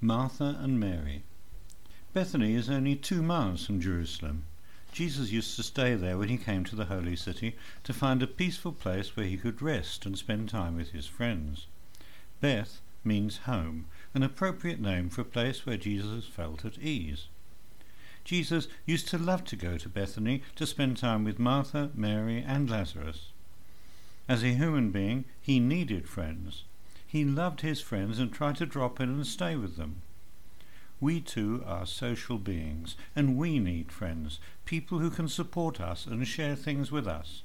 Martha and Mary. Bethany is only two miles from Jerusalem. Jesus used to stay there when he came to the holy city to find a peaceful place where he could rest and spend time with his friends. Beth means home, an appropriate name for a place where Jesus felt at ease. Jesus used to love to go to Bethany to spend time with Martha, Mary, and Lazarus. As a human being, he needed friends. He loved his friends and tried to drop in and stay with them. We too are social beings, and we need friends, people who can support us and share things with us.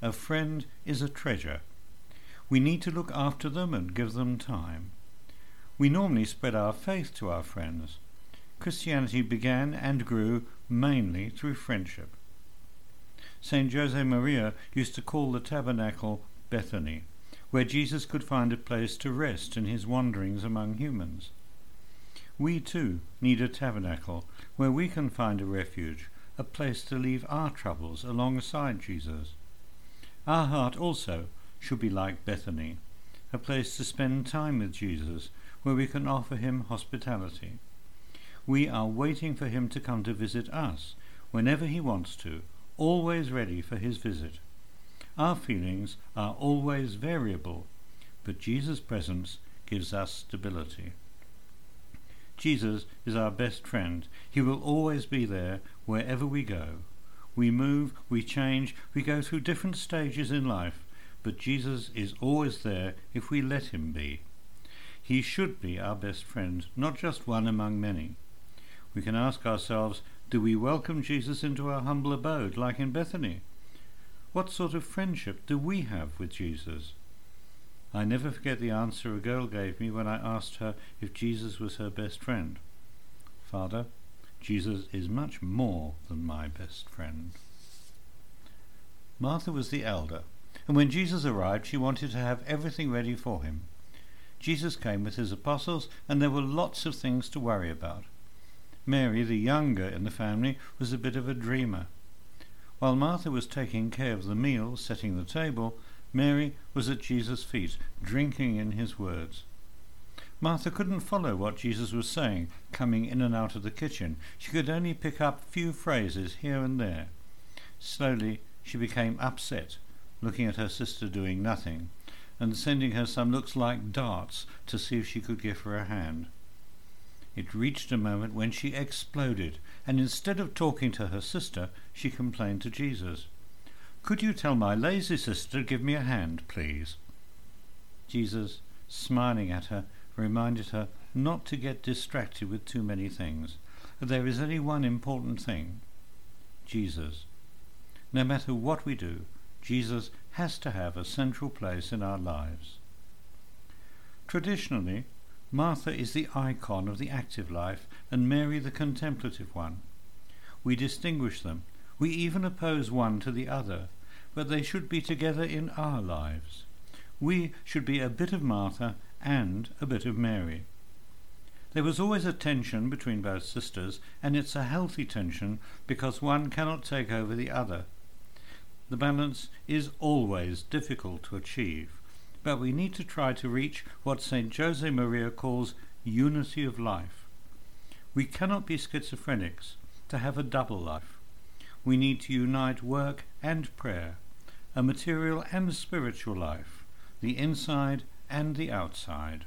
A friend is a treasure. We need to look after them and give them time. We normally spread our faith to our friends. Christianity began and grew mainly through friendship. Saint Josemaría used to call the tabernacle Bethany where Jesus could find a place to rest in his wanderings among humans. We too need a tabernacle where we can find a refuge, a place to leave our troubles alongside Jesus. Our heart also should be like Bethany, a place to spend time with Jesus where we can offer him hospitality. We are waiting for him to come to visit us whenever he wants to, always ready for his visit. Our feelings are always variable, but Jesus' presence gives us stability. Jesus is our best friend. He will always be there wherever we go. We move, we change, we go through different stages in life, but Jesus is always there if we let him be. He should be our best friend, not just one among many. We can ask ourselves, do we welcome Jesus into our humble abode, like in Bethany? What sort of friendship do we have with Jesus? I never forget the answer a girl gave me when I asked her if Jesus was her best friend. Father, Jesus is much more than my best friend. Martha was the elder, and when Jesus arrived, she wanted to have everything ready for him. Jesus came with his apostles, and there were lots of things to worry about. Mary, the younger in the family, was a bit of a dreamer. While Martha was taking care of the meal, setting the table, Mary was at Jesus' feet, drinking in his words. Martha couldn't follow what Jesus was saying, coming in and out of the kitchen. She could only pick up few phrases here and there. Slowly she became upset, looking at her sister doing nothing, and sending her some looks like darts to see if she could give her a hand. It reached a moment when she exploded, and instead of talking to her sister, she complained to Jesus. Could you tell my lazy sister to give me a hand, please? Jesus, smiling at her, reminded her not to get distracted with too many things. There is only one important thing Jesus. No matter what we do, Jesus has to have a central place in our lives. Traditionally, Martha is the icon of the active life and Mary the contemplative one. We distinguish them. We even oppose one to the other, but they should be together in our lives. We should be a bit of Martha and a bit of Mary. There was always a tension between both sisters, and it's a healthy tension because one cannot take over the other. The balance is always difficult to achieve but we need to try to reach what St. Josemaría calls unity of life. We cannot be schizophrenics to have a double life. We need to unite work and prayer, a material and spiritual life, the inside and the outside.